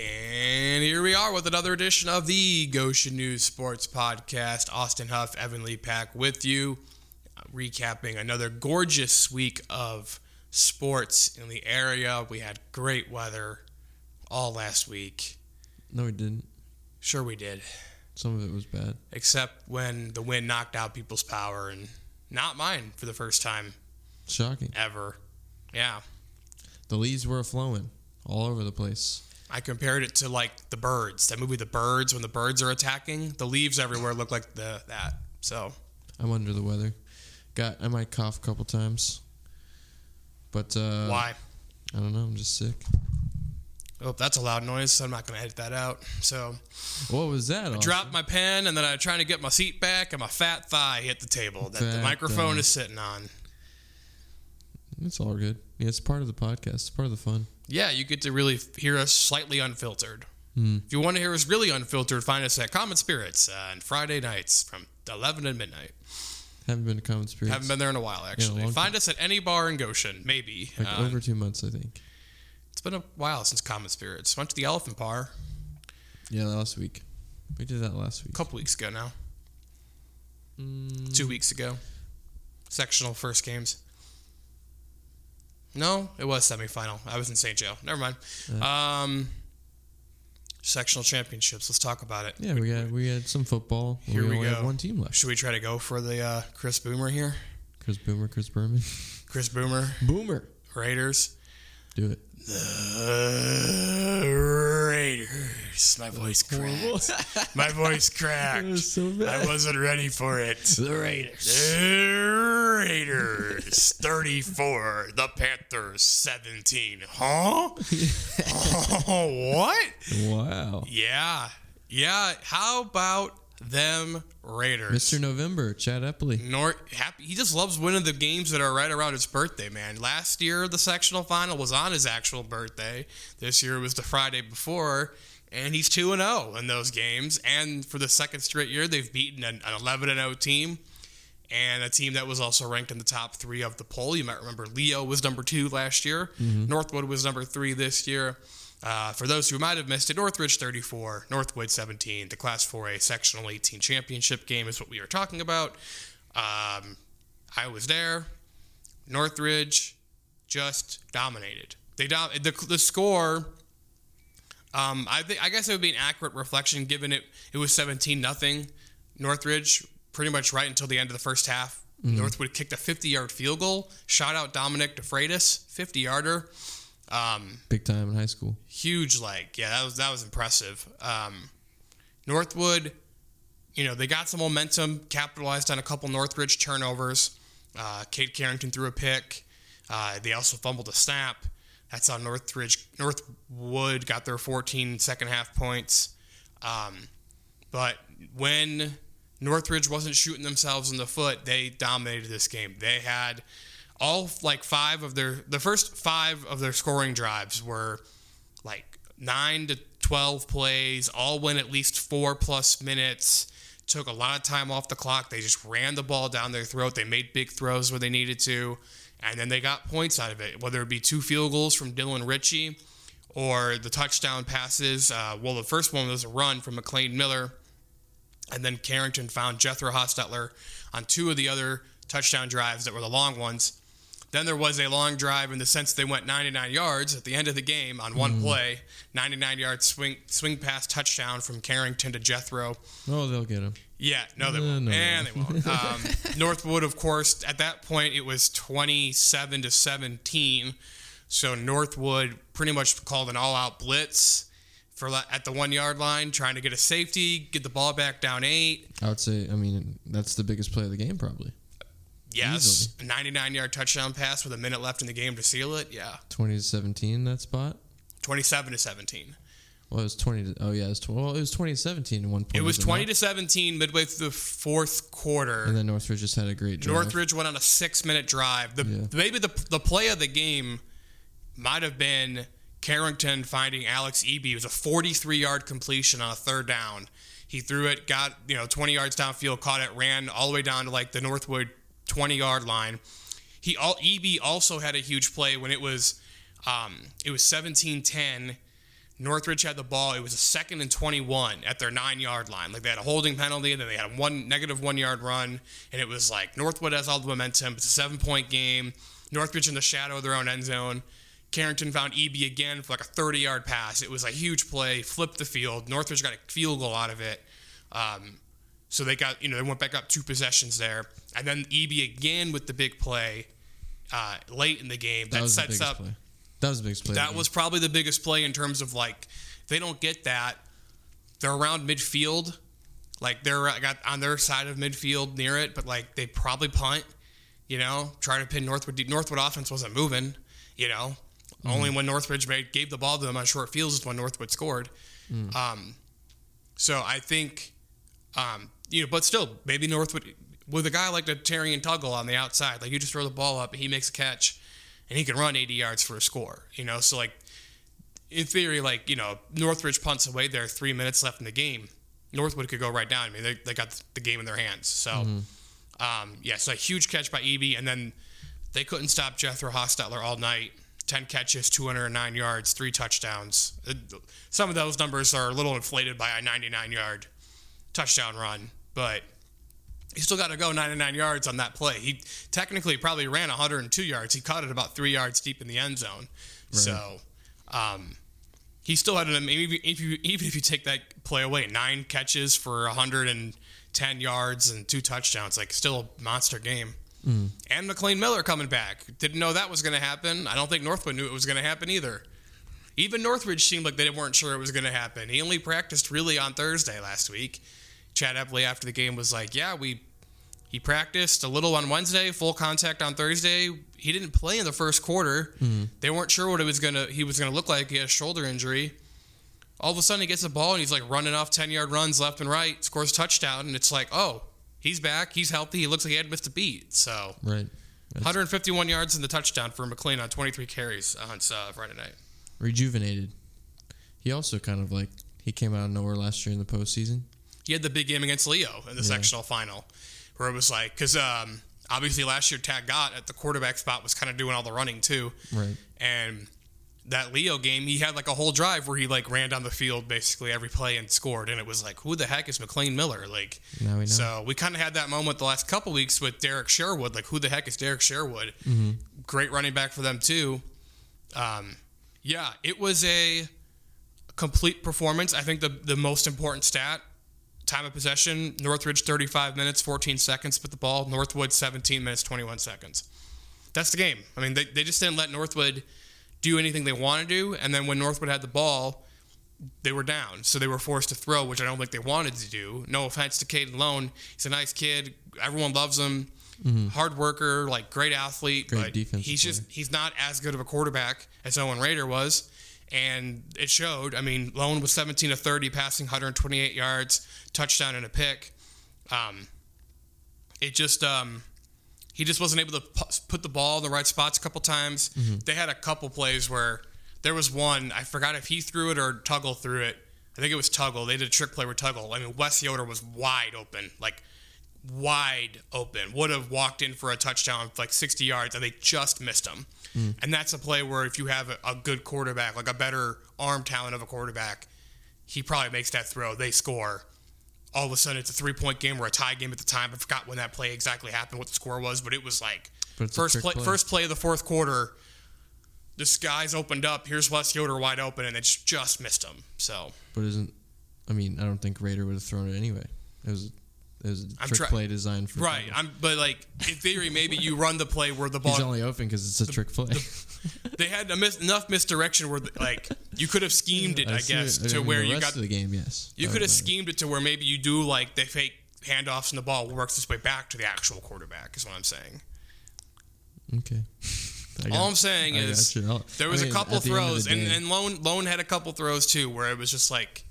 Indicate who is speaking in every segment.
Speaker 1: And here we are with another edition of the Goshen News Sports Podcast. Austin Huff, Evan Lee Pack with you, uh, recapping another gorgeous week of sports in the area. We had great weather all last week.
Speaker 2: No, we didn't.
Speaker 1: Sure, we did.
Speaker 2: Some of it was bad.
Speaker 1: Except when the wind knocked out people's power and not mine for the first time
Speaker 2: Shocking.
Speaker 1: ever. Yeah.
Speaker 2: The leaves were flowing all over the place.
Speaker 1: I compared it to like the birds. That movie, The Birds, when the birds are attacking, the leaves everywhere look like the that. So
Speaker 2: I'm under the weather. Got I might cough a couple times. But uh
Speaker 1: why?
Speaker 2: I don't know, I'm just sick.
Speaker 1: Oh, that's a loud noise. So I'm not going to edit that out. So
Speaker 2: What was that?
Speaker 1: I
Speaker 2: Austin?
Speaker 1: dropped my pen, and then I was trying to get my seat back, and my fat thigh hit the table that the microphone is sitting on.
Speaker 2: It's all good. Yeah, it's part of the podcast. It's part of the fun.
Speaker 1: Yeah, you get to really hear us slightly unfiltered.
Speaker 2: Hmm.
Speaker 1: If you want to hear us really unfiltered, find us at Common Spirits uh, on Friday nights from 11 to midnight.
Speaker 2: Haven't been to Common Spirits.
Speaker 1: Haven't been there in a while, actually.
Speaker 2: long
Speaker 1: find us at any bar in Goshen, maybe.
Speaker 2: like
Speaker 1: Uh,
Speaker 2: over two months, I think.
Speaker 1: it's been a while since Common Spirits. Went to the Elephant Bar
Speaker 2: Yeah, last week. We did that last week.
Speaker 1: a couple weeks ago now.
Speaker 2: Mm,
Speaker 1: Two weeks ago. Sectional first games. No, it was semifinal. I was in St. Joe. Never mind. Um, sectional championships. Let's talk about it.
Speaker 2: Yeah, we had we had some football.
Speaker 1: Here we
Speaker 2: only
Speaker 1: go.
Speaker 2: have one team left.
Speaker 1: Should we try to go for the uh, Chris Boomer here?
Speaker 2: Chris Boomer, Chris Berman.
Speaker 1: Chris Boomer,
Speaker 2: Boomer.
Speaker 1: Raiders.
Speaker 2: Do it.
Speaker 1: The Raiders. My voice cracked. My voice cracked.
Speaker 2: so
Speaker 1: I wasn't ready for it.
Speaker 2: The Raiders.
Speaker 1: The Raiders 34, the Panthers 17. Huh? oh, what?
Speaker 2: Wow.
Speaker 1: Yeah. Yeah. How about them Raiders?
Speaker 2: Mr. November, Chad Epley.
Speaker 1: Nor happy. He just loves winning the games that are right around his birthday, man. Last year, the sectional final was on his actual birthday. This year was the Friday before, and he's two and zero in those games. And for the second straight year, they've beaten an an eleven and zero team, and a team that was also ranked in the top three of the poll. You might remember Leo was number two last year. Mm-hmm. Northwood was number three this year. Uh, for those who might have missed it, Northridge 34, Northwood 17. The Class 4A Sectional 18 Championship game is what we are talking about. Um, I was there. Northridge just dominated. They dom- the, the score. Um, I think I guess it would be an accurate reflection given it it was 17 nothing. Northridge pretty much right until the end of the first half. Northwood kicked a 50 yard field goal, shot out Dominic DeFreitas, 50 yarder. Um,
Speaker 2: Big time in high school.
Speaker 1: huge leg. Yeah, that was that was impressive. Um, Northwood, you know, they got some momentum, capitalized on a couple Northridge turnovers. Uh, Kate Carrington threw a pick. Uh, they also fumbled a snap. That's how Northridge Northwood got their 14 second half points. Um, but when Northridge wasn't shooting themselves in the foot, they dominated this game. They had all like five of their the first five of their scoring drives were like nine to 12 plays, all went at least four plus minutes. Took a lot of time off the clock. They just ran the ball down their throat. They made big throws where they needed to, and then they got points out of it, whether it be two field goals from Dylan Ritchie or the touchdown passes. Uh, well, the first one was a run from McLean Miller, and then Carrington found Jethro Hostetler on two of the other touchdown drives that were the long ones. Then there was a long drive in the sense they went 99 yards at the end of the game on one play, 99 yard swing swing pass touchdown from Carrington to Jethro.
Speaker 2: Oh, they'll get him.
Speaker 1: Yeah, no, they won't.
Speaker 2: no,
Speaker 1: and
Speaker 2: no.
Speaker 1: they won't. Um, Northwood, of course, at that point it was 27 to 17. So Northwood pretty much called an all-out blitz for at the one yard line, trying to get a safety, get the ball back down eight.
Speaker 2: I would say, I mean, that's the biggest play of the game, probably.
Speaker 1: Yes, a 99 yard touchdown pass with a minute left in the game to seal it. Yeah,
Speaker 2: 20 to 17, that spot.
Speaker 1: 27 to 17.
Speaker 2: Well, it was 20 to, oh, yeah, it was, well, it was 2017 at one point.
Speaker 1: It was 20
Speaker 2: not?
Speaker 1: to 17 midway through the fourth quarter.
Speaker 2: And then Northridge just had a great drive.
Speaker 1: Northridge went on a six minute drive. The,
Speaker 2: Yeah.
Speaker 1: Maybe the, the play of the game might have been Carrington finding Alex Eby. It was a 43 yard completion on a third down. He threw it, got you know 20 yards downfield, caught it, ran all the way down to like the Northwood 20 yard line. He all Eby also had a huge play when it was um, it was 17-10. Northridge had the ball. It was a second and 21 at their nine yard line. Like they had a holding penalty, and then they had a one negative one yard run, and it was like Northwood has all the momentum. It's a seven point game. Northridge in the shadow of their own end zone. Carrington found Eby again for like a 30 yard pass. It was a huge play, flipped the field. Northridge got a field goal out of it. Um, so they got, you know, they went back up two possessions there. And then Eby again with the big play uh, late in the game. That,
Speaker 2: That was
Speaker 1: sets up.
Speaker 2: play. That was the biggest play.
Speaker 1: That was probably the biggest play in terms of like, they don't get that, they're around midfield. Like they're got on their side of midfield near it, but like they probably punt, you know, try to pin Northwood. Northwood offense wasn't moving, you know. Only when Northridge made, gave the ball to them on short fields is when Northwood scored. Um, so I think, um, you know, but still, maybe Northwood with a guy like the Terry and Tuggle on the outside, like you just throw the ball up, he makes a catch, and he can run 80 yards for a score. You know, so like in theory, like you know, Northridge punts away there, three minutes left in the game. Northwood could go right down. I mean, they, they got the game in their hands. So, um, yeah, so a huge catch by Eby, and then they couldn't stop Jethro Hostetler all night. 10 catches, 209 yards, three touchdowns. Uh, Some of those numbers are a little inflated by a 99 yard touchdown run, but he still got to go 99 yards on that play. He technically probably ran 102 yards. He caught it about three yards deep in the end zone. So um, he still had an maybe if you even if you take that play away, nine catches for 110 yards and two touchdowns, like still a monster game. And McLean Miller coming back. Didn't know that was going to happen. I don't think Northwood knew it was going to happen either. Even Northridge seemed like they weren't sure it was going to happen. He only practiced really on Thursday last week. Chad Epley after the game was like, "Yeah, we he practiced a little on Wednesday, full contact on Thursday. He didn't play in the first quarter. They weren't sure what it was gonna he was gonna look like. He had a shoulder injury. All of a sudden, he gets the ball and he's like running off ten yard runs left and right, scores a touchdown, and it's like, oh, he's back, he's healthy. He looks like he had missed a beat. So,
Speaker 2: Right. That's
Speaker 1: 151 yards in the touchdown for McLean on 23 carries on uh, Friday night.
Speaker 2: rejuvenated. He also kind of like he came out of nowhere last year in the postseason.
Speaker 1: He had the big game against Leo in the
Speaker 2: Yeah.
Speaker 1: sectional final, where it was like, because um, obviously last year Tag got at the quarterback spot was kind of doing all the running too,
Speaker 2: Right.
Speaker 1: and that Leo game he had like a whole drive where he like ran down the field basically every play and scored, and it was like, who the heck is McLean Miller? Like,
Speaker 2: we
Speaker 1: so we kind of had that moment the last couple weeks with Derek Sherwood, like, who the heck is Derek Sherwood?
Speaker 2: Mm-hmm.
Speaker 1: Great running back for them too. Um, yeah, it was a complete performance. I think the the most important stat time of possession Northridge 35 minutes 14 seconds with the ball. Northwood 17 minutes 21 seconds. That's the game. I mean they, they just didn't let Northwood do anything they want to do and then when Northwood had the ball they were down. So they were forced to throw which I don't think they wanted to do. No offense to Caden Lone. He's a nice kid. Everyone loves him. Mm-hmm. Hard worker like great athlete
Speaker 2: Great
Speaker 1: but
Speaker 2: defensive
Speaker 1: he's just he's not as good of a quarterback as Owen Rader was. And it showed. I mean, Lone was 17 to 30, passing 128 yards, touchdown and a pick. Um, it just, um, he just wasn't able to put the ball in the right spots a couple times.
Speaker 2: Mm-hmm.
Speaker 1: They had a couple plays where there was one, I forgot if he threw it or Tuggle threw it. I think it was Tuggle. They did a trick play with Tuggle. I mean, Wes Yoder was wide open, like wide open. Would have walked in for a touchdown, like 60 yards, and they just missed him. Mm. And that's a play where if you have a, a good quarterback, like a better arm talent of a quarterback, he probably makes that throw. They score. All of a sudden, it's a three point game or a tie game at the time. I forgot when that play exactly happened, what the score was, but it was like
Speaker 2: But it's a
Speaker 1: first play,
Speaker 2: play.
Speaker 1: first play of the fourth quarter. The skies opened up. Here's Wes Yoder wide open, and it's just missed him. So
Speaker 2: But isn't I mean, I don't think Rader would have thrown it anyway. It was it was a
Speaker 1: I'm
Speaker 2: trick
Speaker 1: try-
Speaker 2: play designed for
Speaker 1: right, I'm but like in theory, maybe you run the play where the ball
Speaker 2: He's only open because it's a trick play.
Speaker 1: they had a mis- enough misdirection where like you could have schemed it, I,
Speaker 2: see
Speaker 1: guess,
Speaker 2: it. I
Speaker 1: to
Speaker 2: mean,
Speaker 1: where
Speaker 2: the
Speaker 1: you
Speaker 2: rest
Speaker 1: got
Speaker 2: of the game. Yes,
Speaker 1: you could have schemed it to where maybe you do like they fake handoffs and the ball works its way back to the actual quarterback. Is what I'm saying.
Speaker 2: Okay. I got-
Speaker 1: All I'm saying
Speaker 2: I
Speaker 1: is
Speaker 2: got you. I'll-
Speaker 1: there was
Speaker 2: mean,
Speaker 1: a couple
Speaker 2: at the
Speaker 1: throws,
Speaker 2: the
Speaker 1: and, and Lone Lone had a couple throws too, where it was just like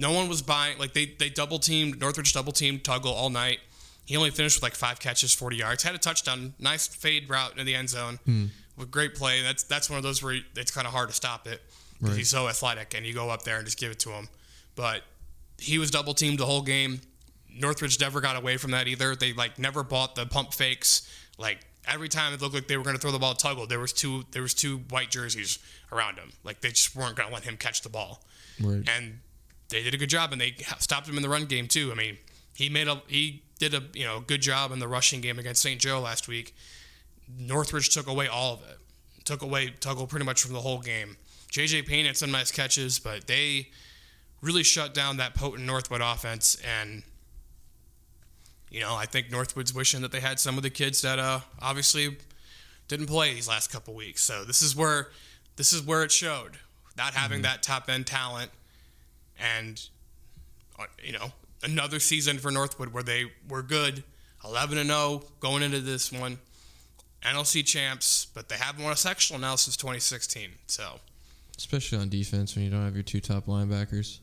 Speaker 1: no one was buying. Like they they double teamed Northridge double teamed Tuggle all night. He only finished with like five catches, 40 yards. Had a touchdown, nice fade route into the end zone
Speaker 2: Hmm.
Speaker 1: with great play. That's that's one of those where it's kind of hard to stop it because
Speaker 2: Right.
Speaker 1: he's so athletic, and you go up there and just give it to him. But he was double teamed the whole game. Northridge never got away from that either. They like never bought the pump fakes. Like every time it looked like they were going to throw the ball to Tuggle, there was two there was two white jerseys around him. Like they just weren't going to let him catch the ball.
Speaker 2: Right.
Speaker 1: And they did a good job, and they stopped him in the run game too. I mean, he made a he did a you know good job in the rushing game against St. Joe last week. Northridge took away all of it. Took away Tuggle pretty much from the whole game. JJ Payne had some nice catches, but they really shut down that potent Northwood offense. And you know, I think Northwood's wishing that they had some of the kids that uh, obviously didn't play these last couple weeks. So this is where this is where it showed. Not having that top end talent, and uh, you know, another season for Northwood where they were good, 11 and 0 going into this one. NLC champs, but they haven't won a sectional now since 2016. So,
Speaker 2: Especially on defense when you don't have your two top linebackers.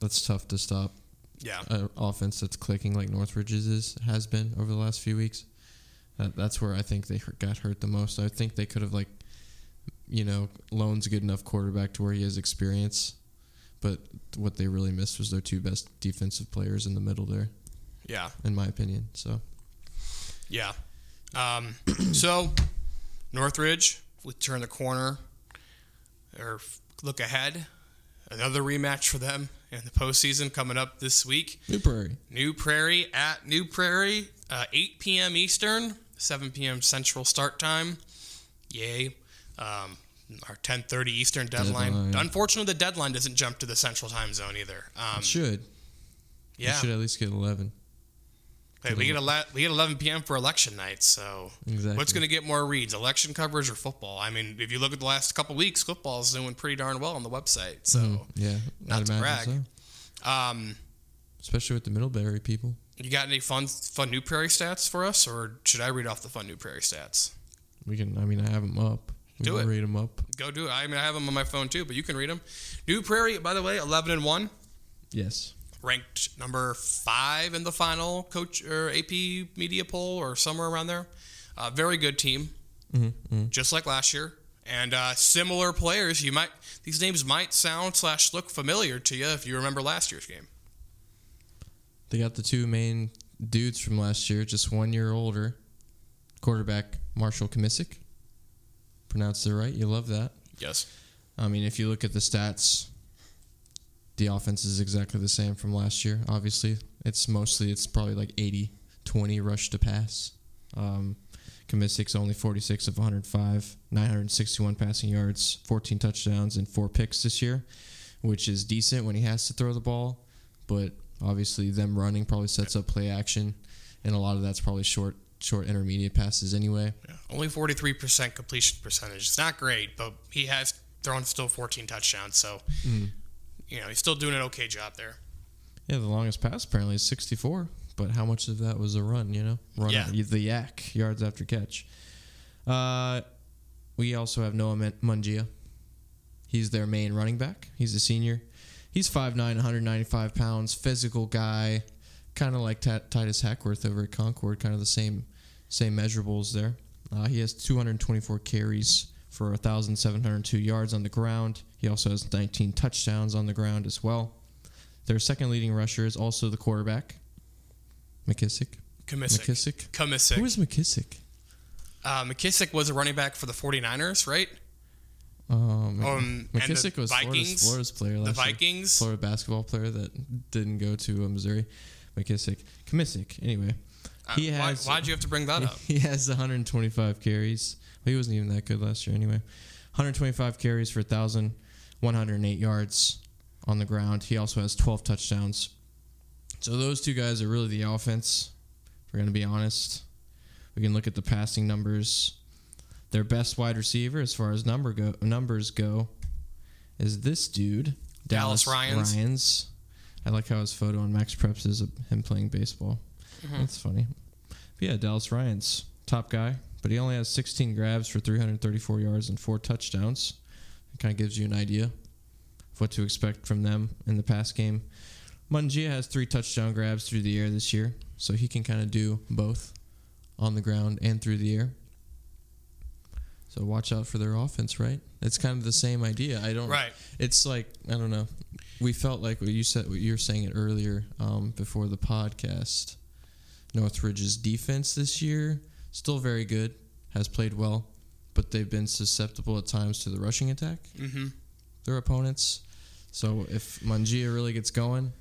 Speaker 2: That's tough to stop
Speaker 1: yeah.
Speaker 2: an offense that's clicking like Northridge's is has been over the last few weeks. That, that's where I think they got hurt the most. I think they could have like, you know, Lone's a good enough quarterback to where he has experience, but what they really missed was their two best defensive players in the middle there,
Speaker 1: Yeah.
Speaker 2: in my opinion. So
Speaker 1: Yeah. Um, so, Northridge, we turn the corner or look ahead, another rematch for them in the postseason coming up this week.
Speaker 2: New Prairie.
Speaker 1: New Prairie at New Prairie, uh, 8 p.m. Eastern, 7 p.m. Central start time. Yay. Um, our 10:30 Eastern deadline.
Speaker 2: Deadline.
Speaker 1: Unfortunately, the deadline doesn't jump to the Central Time Zone either. Um,
Speaker 2: It should.
Speaker 1: yeah,
Speaker 2: It should at least get eleven.
Speaker 1: Hey, we get ele- we get 11 p.m. for election night. So
Speaker 2: Exactly.
Speaker 1: what's going to get more reads, election coverage or football? I mean, if you look at the last couple weeks, football's doing pretty darn well on the website. So,
Speaker 2: Mhm. yeah,
Speaker 1: not
Speaker 2: I'd
Speaker 1: to brag.
Speaker 2: so.
Speaker 1: um,
Speaker 2: Especially with the Middlebury people.
Speaker 1: you got any fun fun New Prairie stats for us, or should I read off the fun New Prairie stats?
Speaker 2: We can. I mean, I have them up.
Speaker 1: Do it.
Speaker 2: Read them up.
Speaker 1: Go do it. I mean, I have them on my phone too, but you can read them. New Prairie, by the way, 11 and one,
Speaker 2: Yes.
Speaker 1: ranked number five in the final coach or AP media poll or somewhere around there. Uh, very good team,
Speaker 2: Mm-hmm.
Speaker 1: just like last year, and uh, similar players. You might these names might sound slash look familiar to you if you remember last year's game.
Speaker 2: They got the two main dudes from last year, just one year older. Quarterback Marshall Kamisic. Pronounced it right. You love that.
Speaker 1: Yes.
Speaker 2: I mean, if you look at the stats, the offense is exactly the same from last year. Obviously, it's mostly it's probably like 80 20 rush to pass. Um, Kamisic's only 46 of 105, 961 passing yards, 14 touchdowns, and four picks this year, which is decent when he has to throw the ball. But obviously, them running probably sets up play action, and a lot of that's probably short, short intermediate passes anyway.
Speaker 1: Yeah. Only 43% completion percentage. It's not great, but he has thrown still 14 touchdowns, so you know he's still doing an okay job there.
Speaker 2: Yeah, the longest pass apparently is 64, but how much of that was a run, you know? Run
Speaker 1: Yeah.
Speaker 2: the yak, yards after catch. Uh, we also have Noah Mun- Mungia. He's their main running back. He's a senior. He's 5'9", 195 pounds, physical guy, kind of like Ta- Titus Hackworth over at Concord, kind of the same same measurables there. Uh, he has 224 carries for 1,702 yards on the ground. He also has 19 touchdowns on the ground as well. Their second leading rusher is also the quarterback, McKissick. McKissick.
Speaker 1: Kamisic.
Speaker 2: Who is McKissick?
Speaker 1: Uh, McKissick was a running back for the 49ers, right?
Speaker 2: Um,
Speaker 1: Um, and
Speaker 2: McKissick was
Speaker 1: Vikings,
Speaker 2: Florida's, Florida's player last
Speaker 1: The
Speaker 2: year.
Speaker 1: Vikings.
Speaker 2: Florida basketball player that didn't go to uh, Missouri. McKissick. Kamissick, anyway.
Speaker 1: Uh,
Speaker 2: He
Speaker 1: why,
Speaker 2: has-
Speaker 1: why'd you have to bring that up?
Speaker 2: He has 125 carries. Well, he wasn't even that good last year anyway. 125 carries for 1,108 yards on the ground. He also has 12 touchdowns. So those two guys are really the offense. If we're going to be honest. We can look at the passing numbers. Their best wide receiver, as far as number go, numbers go, is this dude,
Speaker 1: Dallas Ryans.
Speaker 2: Ryans. I like how his photo on MaxPreps is of him playing baseball.
Speaker 1: Mm-hmm.
Speaker 2: That's funny. But yeah, Dallas Ryan's top guy, but he only has 16 grabs for 334 yards and four touchdowns. It kind of gives you an idea of what to expect from them in the pass game. Mungia has three touchdown grabs through the air this year, so he can kind of do both on the ground and through the air. So watch out for their offense, right? It's kind of the same idea. I don't.
Speaker 1: Right.
Speaker 2: It's like I don't know. We felt like what you said. What you were saying it earlier um, before the podcast. Northridge's defense this year still very good. has played well, but they've been susceptible at times to the rushing attack.
Speaker 1: Mm-hmm.
Speaker 2: Their opponents. So if Mungia really gets going,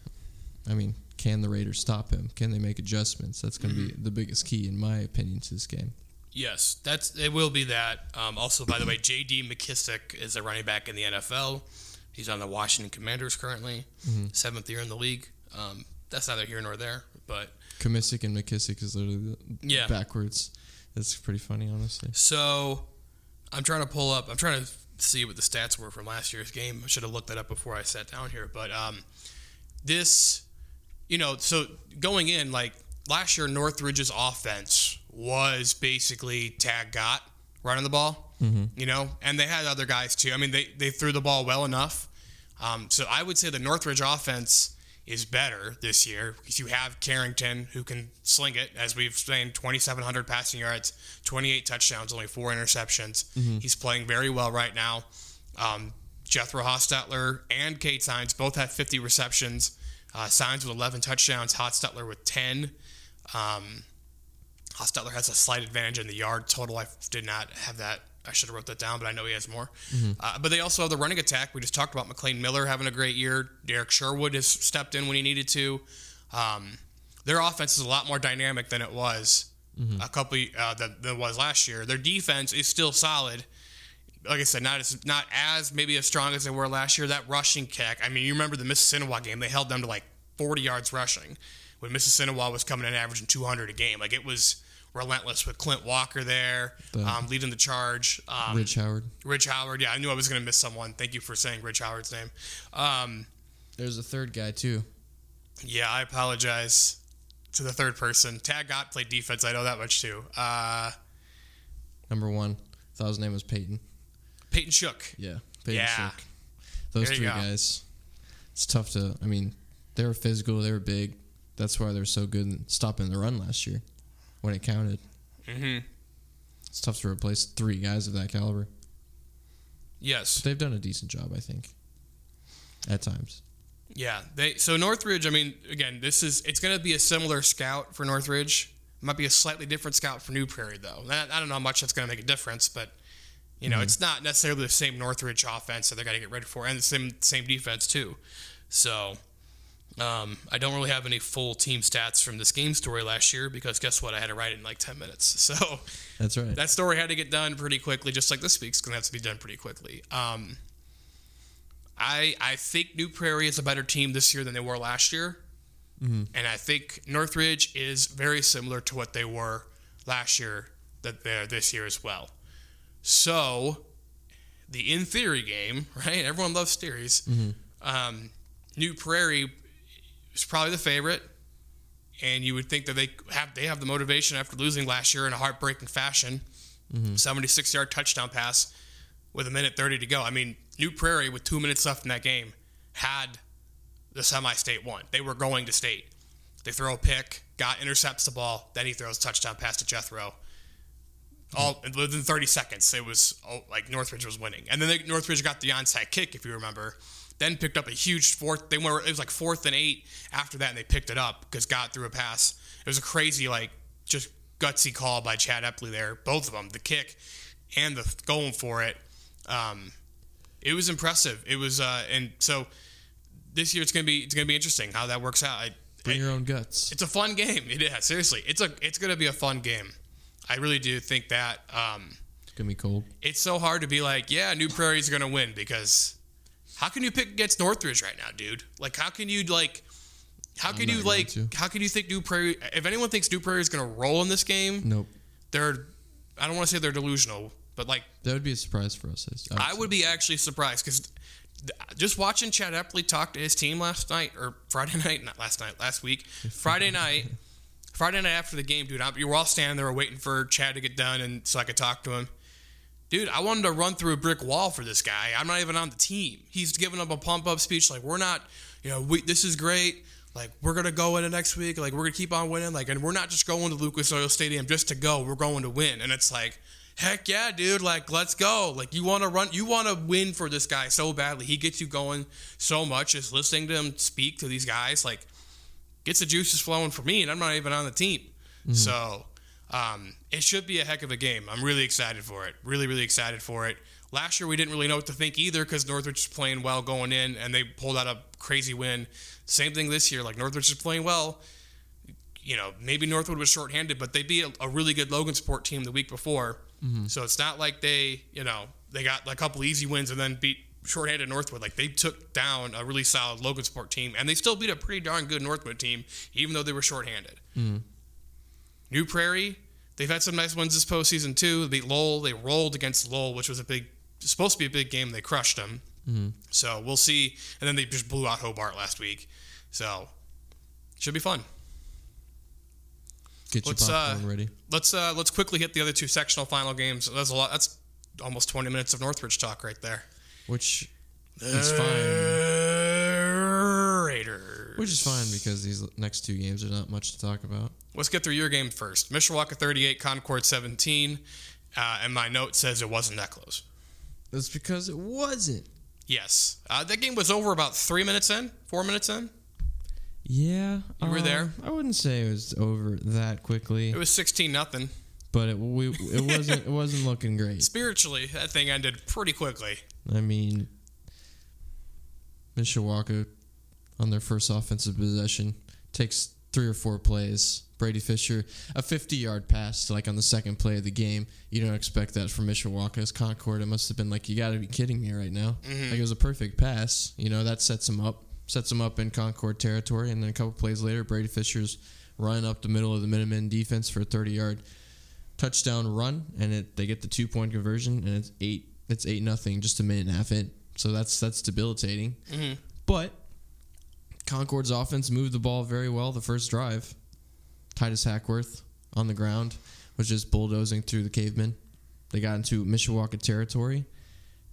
Speaker 2: I mean, can the Raiders stop him? Can they make adjustments? That's going to be the biggest key, in my opinion, to this game.
Speaker 1: Yes, that's it. Will be that. Um, also, by the way, J.D. McKissick is a running back in the NFL. He's on the Washington Commanders currently, seventh year in the league. Um, that's neither here nor there, but
Speaker 2: Kamisick and McKissick is literally
Speaker 1: Yeah.
Speaker 2: backwards. That's pretty funny, honestly.
Speaker 1: So I'm trying to pull up. I'm trying to see what the stats were from last year's game. I should have looked that up before I sat down here. But um, this, you know, so going in like last year, Northridge's offense was basically tag got running the ball. You know, and they had other guys too. I mean, they they threw the ball well enough. Um, so I would say the Northridge offense is better this year because you have Carrington who can sling it, as we've seen, 2,700 passing yards, 28 touchdowns, only four interceptions. He's playing very well right now. Um, Jethro Hostetler and Kate Signs both have 50 receptions. Uh, Signs with 11 touchdowns, Hostetler with 10. Um, Hostetler has a slight advantage in the yard total. I did not have that. I should have wrote that down, but I know he has more. Uh, but they also have the running attack. We just talked about McLean Miller having a great year. Derek Sherwood has stepped in when he needed to. Um, their offense is a lot more dynamic than it was a couple uh, than, than was last year. Their defense is still solid. Like I said, not as not as maybe as strong as they were last year. That rushing kick. I mean, you remember the Mississinawa game? They held them to like 40 yards rushing when Mississinawa was coming in averaging 200 a game. Like it was relentless with Clint Walker there,
Speaker 2: The-
Speaker 1: um, leading the charge. Um,
Speaker 2: Rich Howard.
Speaker 1: Rich Howard. Yeah, I knew I was going to miss someone. Thank you for saying Rich Howard's name. Um,
Speaker 2: There's a third guy too.
Speaker 1: yeah, I apologize to the third person. Tag got played defense. I know that much too. Uh,
Speaker 2: Number one. Thought his name was Peyton.
Speaker 1: Peyton Shook.
Speaker 2: Yeah. Peyton
Speaker 1: Yeah.
Speaker 2: Shook. Those
Speaker 1: There
Speaker 2: three guys. It's tough to. I mean, they were physical. They were big. That's why they're so good in stopping the run last year, when it counted.
Speaker 1: hmm
Speaker 2: It's tough to replace three guys of that caliber.
Speaker 1: Yes.
Speaker 2: But they've done a decent job, I think. At times.
Speaker 1: Yeah, they so Northridge. I mean, again, this is it's going to be a similar scout for Northridge. Might be a slightly different scout for New Prairie, though. I, I don't know how much that's going to make a difference, but you know, it's not necessarily the same Northridge offense that they're going to get ready for, and the same same defense too. So, um, I don't really have any full team stats from this game story last year because guess what? I had to write it in like ten minutes. So
Speaker 2: That's right.
Speaker 1: that story had to get done pretty quickly, just like this week's going to have to be done pretty quickly. Um, I I think New Prairie is a better team this year than they were last year, and I think Northridge is very similar to what they were last year that they're this year as well. So, the in theory game, right? Everyone loves theories. Um, New Prairie is probably the favorite and you would think that they have they have the motivation after losing last year in a heartbreaking fashion. Mm-hmm. 76 yard touchdown pass with a minute 30 to go. I mean, New Prairie with two minutes left in that game had the semi state won. They were going to state. They throw a pick, got intercepts the ball, then he throws a touchdown pass to Jethro. Mm-hmm. All within 30 seconds, it was oh, like Northridge was winning, and then they, Northridge got the onside kick, if you remember. Then picked up a huge fourth. They were it was like fourth and eight after that, and they picked it up because got through a pass. It was a crazy like just gutsy call by Chad Epley there, both of them, the kick and the going for it. Um, it was impressive. It was, uh, and so this year it's gonna be it's gonna be interesting how that works out. I,
Speaker 2: Bring your own guts.
Speaker 1: it's a fun game. It is seriously. It's a it's gonna be a fun game. I really do think that. Um,
Speaker 2: It's gonna be cold.
Speaker 1: it's so hard to be like, yeah, New Prairie's gonna win because how can you pick against Northridge right now, dude? Like, how can you like, how can you like,
Speaker 2: to.
Speaker 1: how can you think New Prairie? If anyone thinks New Prairie is gonna roll in this game,
Speaker 2: Nope.
Speaker 1: they're, I don't want to say they're delusional, but like,
Speaker 2: That would be a surprise for us.
Speaker 1: I would be actually surprised because just watching Chad Epley talk to his team last night or Friday night, not last night, last week, Friday night, Friday night after the game, dude. I, you were all standing there waiting for Chad to get done, and so I could talk to him. Dude, I wanted to run through a brick wall for this guy. I'm not even on the team. He's giving up a pump up speech like, "We're not, you know, we, this is great. Like, we're gonna go into next week. Like, we're gonna keep on winning. Like, and we're not just going to Lucas Oil Stadium just to go. We're going to win." And it's like, heck yeah, dude. Like, let's go. Like, you want to run, you want to win for this guy so badly. He gets you going so much. Just listening to him speak to these guys, like, gets the juices flowing for me, and I'm not even on the team. Mm-hmm. So, Um, it should be a heck of a game. I'm really excited for it. Really, really excited for it. Last year we didn't really know what to think either because Northridge was playing well going in and they pulled out a crazy win. Same thing this year. Like Northridge is playing well. You know, maybe Northwood was shorthanded, but they beat a, a really good Logansport team the week before. So it's not like they, you know, they got a couple easy wins and then beat shorthanded Northwood. Like they took down a really solid Logansport team, and they still beat a pretty darn good Northwood team, even though they were shorthanded. New Prairie, they've had some nice wins this postseason too. They beat Lowell. They rolled against Lowell, which was a big, supposed to be a big game. They crushed them. So we'll see. And then they just blew out Hobart last week. So should be fun.
Speaker 2: Get your
Speaker 1: Let's, uh,
Speaker 2: ready.
Speaker 1: Let's uh, let's quickly hit the other two sectional final games. That's a lot. That's almost 20 minutes of Northridge talk right there.
Speaker 2: Which is fine. Which is fine because these next two games are not much to talk about.
Speaker 1: Let's get through your game first. Mishawaka 38, Concord 17. Uh, and my note says it wasn't that close.
Speaker 2: That's because it wasn't.
Speaker 1: Yes. Uh, that game was over about three minutes in, four minutes in.
Speaker 2: Yeah,
Speaker 1: You were
Speaker 2: uh,
Speaker 1: there?
Speaker 2: I wouldn't say it was over that quickly,
Speaker 1: It was 16 nothing.
Speaker 2: but it we, it wasn't it wasn't looking great.
Speaker 1: Spiritually, that thing ended pretty quickly.
Speaker 2: I mean, Mishawaka on their first offensive possession takes three or four plays. Brady Fisher, a 50 yard pass, like on the second play of the game. You don't expect that from Mishawaka's Concord. It must have been like, you got to be kidding me right now. Mm-hmm. Like it was a perfect pass. You know, that sets him up, sets him up in Concord territory. And then a couple plays later, Brady Fisher's running up the middle of the Minutemen defense for a 30 yard touchdown run, and it they get the two point conversion, and it's eight. It's eight nothing, just a minute and a half in. So that's that's debilitating. Mm-hmm. But Concord's offense moved the ball very well the first drive. Titus Hackworth on the ground was just bulldozing through the cavemen. They got into Mishawaka territory,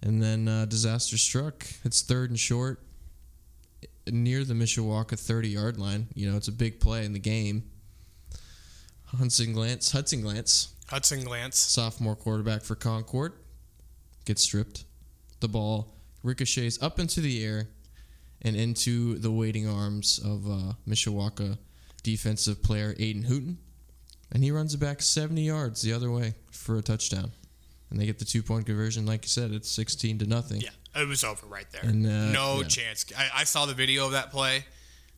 Speaker 2: and then uh, disaster struck. It's third and short near the Mishawaka 30 yard line. You know, it's a big play in the game. Hudson Glance, Hudson Glance,
Speaker 1: Hudson Glance.
Speaker 2: sophomore quarterback for Concord, gets stripped. The ball ricochets up into the air and into the waiting arms of uh, Mishawaka defensive player Aiden Hooten. And he runs it back 70 yards the other way for a touchdown. And they get the two point conversion. Like you said, it's 16 to nothing.
Speaker 1: Yeah, it was over right there.
Speaker 2: And, uh,
Speaker 1: no
Speaker 2: yeah.
Speaker 1: chance. I, I saw the video of that play,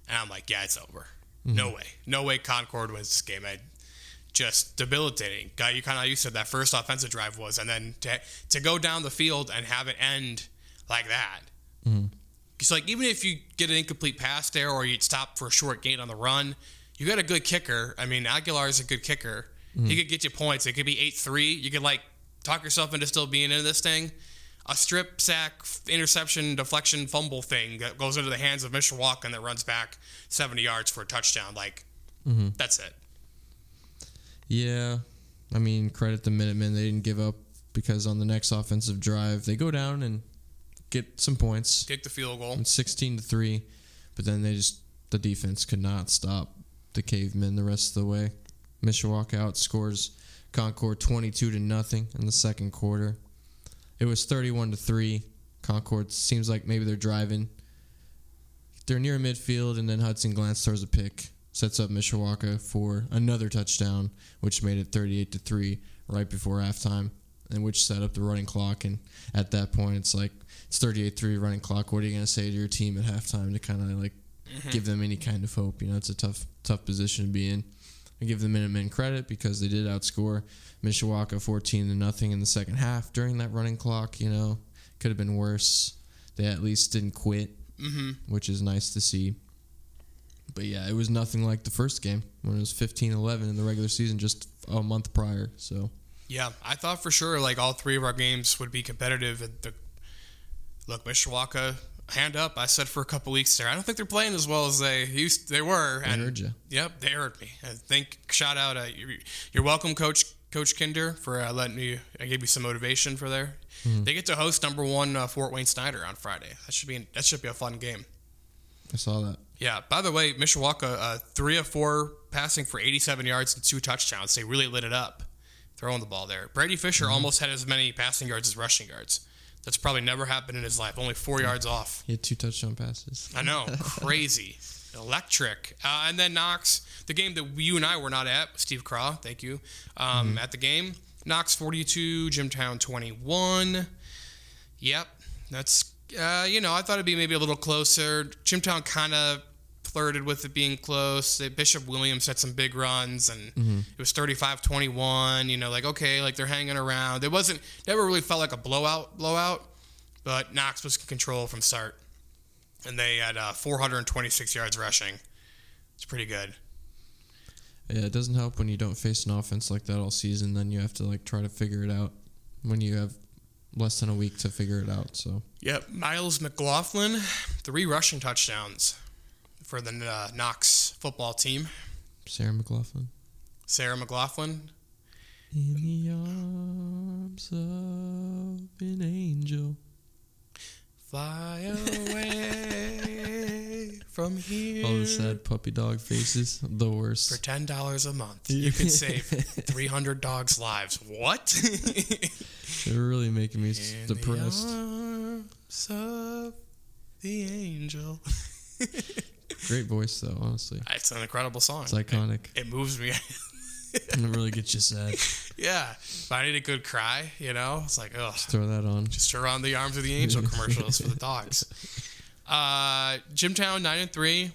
Speaker 1: and I'm like, yeah, it's over. No way. No way Concord wins this game. I, just debilitating. Guy, you kind of you said that first offensive drive was, and then to, to go down the field and have it end like that. It's like even if you get an incomplete pass there, or you'd stop for a short gain on the run, you got a good kicker. I mean, Aguilar is a good kicker. He could get you points. It could be eight three. You could like talk yourself into still being in this thing. A strip sack, interception, deflection, fumble thing that goes into the hands of Mishawaka and that runs back 70 yards for a touchdown. Like, mm-hmm. that's it.
Speaker 2: Yeah, I mean, credit the Minutemen. They didn't give up because on the next offensive drive, they go down and get some points.
Speaker 1: Kick the field goal.
Speaker 2: It's 16 to 3, but then they just, the defense could not stop the cavemen the rest of the way. Mishawaka out scores Concord 22 to nothing in the second quarter. It was 31 to 3. Concord seems like maybe they're driving. They're near midfield, and then Hudson Glance throws a pick, sets up Mishawaka for another touchdown, which made it 38 to 3 right before halftime, and which set up the running clock. And at that point, it's like, it's 38 3 running clock. What are you going to say to your team at halftime to kind of like give them any kind of hope? You know, it's a tough, tough position to be in. I give the Minutemen credit because they did outscore Mishawaka 14 to nothing in the second half during that running clock. You know, could have been worse. They at least didn't quit,
Speaker 1: hmm
Speaker 2: which is nice to see. But yeah, it was nothing like the first game when it was 15 11 in the regular season just a month prior. So,
Speaker 1: Yeah, I thought for sure like all three of our games would be competitive. And the look, Mishawaka, hand up. I said for a couple weeks there. I don't think they're playing as well as they used. They were.
Speaker 2: I heard you.
Speaker 1: Yep, they heard me. I think shout out. Uh, you're, you're welcome, Coach Coach Kinder, for uh, letting me. I gave you some motivation for there. They get to host number one uh, Fort Wayne Snyder on Friday. That should be that should be a fun game.
Speaker 2: I saw that.
Speaker 1: Yeah. By the way, Mishawaka, uh, three of four passing for 87 yards and two touchdowns. They really lit it up, throwing the ball there. Brady Fisher almost had as many passing yards as rushing yards. That's probably never happened in his life. Only four yards off.
Speaker 2: He had two touchdown passes.
Speaker 1: I know, crazy. electric. Uh, and then Knox, the game that you and I were not at, Steve Craw, thank you, um, at the game. Knox 42, Jimtown 21. Yep, that's, uh, you know, I thought it'd be maybe a little closer. Jimtown kind of flirted with it being close. Bishop Williams had some big runs, and it was 35 21. You know, like, okay, like they're hanging around. It wasn't, never really felt like a blowout, blowout, but Knox was in control from start and they had uh, 426 yards rushing. It's pretty good.
Speaker 2: Yeah, it doesn't help when you don't face an offense like that all season. Then you have to like try to figure it out when you have less than a week to figure it out. So
Speaker 1: Yep, Miles McLaughlin, three rushing touchdowns for the uh, Knox football team.
Speaker 2: Sarah McLachlan.
Speaker 1: Sarah McLachlan,
Speaker 2: In the arms of an angel.
Speaker 1: fly away from here.
Speaker 2: All the sad puppy dog faces. The worst.
Speaker 1: For ten dollars a month, you can save 300 dogs' lives. What?
Speaker 2: They're really making me
Speaker 1: In
Speaker 2: depressed.
Speaker 1: The arms of the angel.
Speaker 2: Great voice though, honestly.
Speaker 1: It's an incredible song.
Speaker 2: It's iconic.
Speaker 1: It, it moves me.
Speaker 2: And it really gets you sad.
Speaker 1: yeah, if I need a good cry, you know, it's like, ugh,
Speaker 2: Throw that on.
Speaker 1: just turn on the arms of the angel commercials for the dogs. Uh, Jimtown nine and three,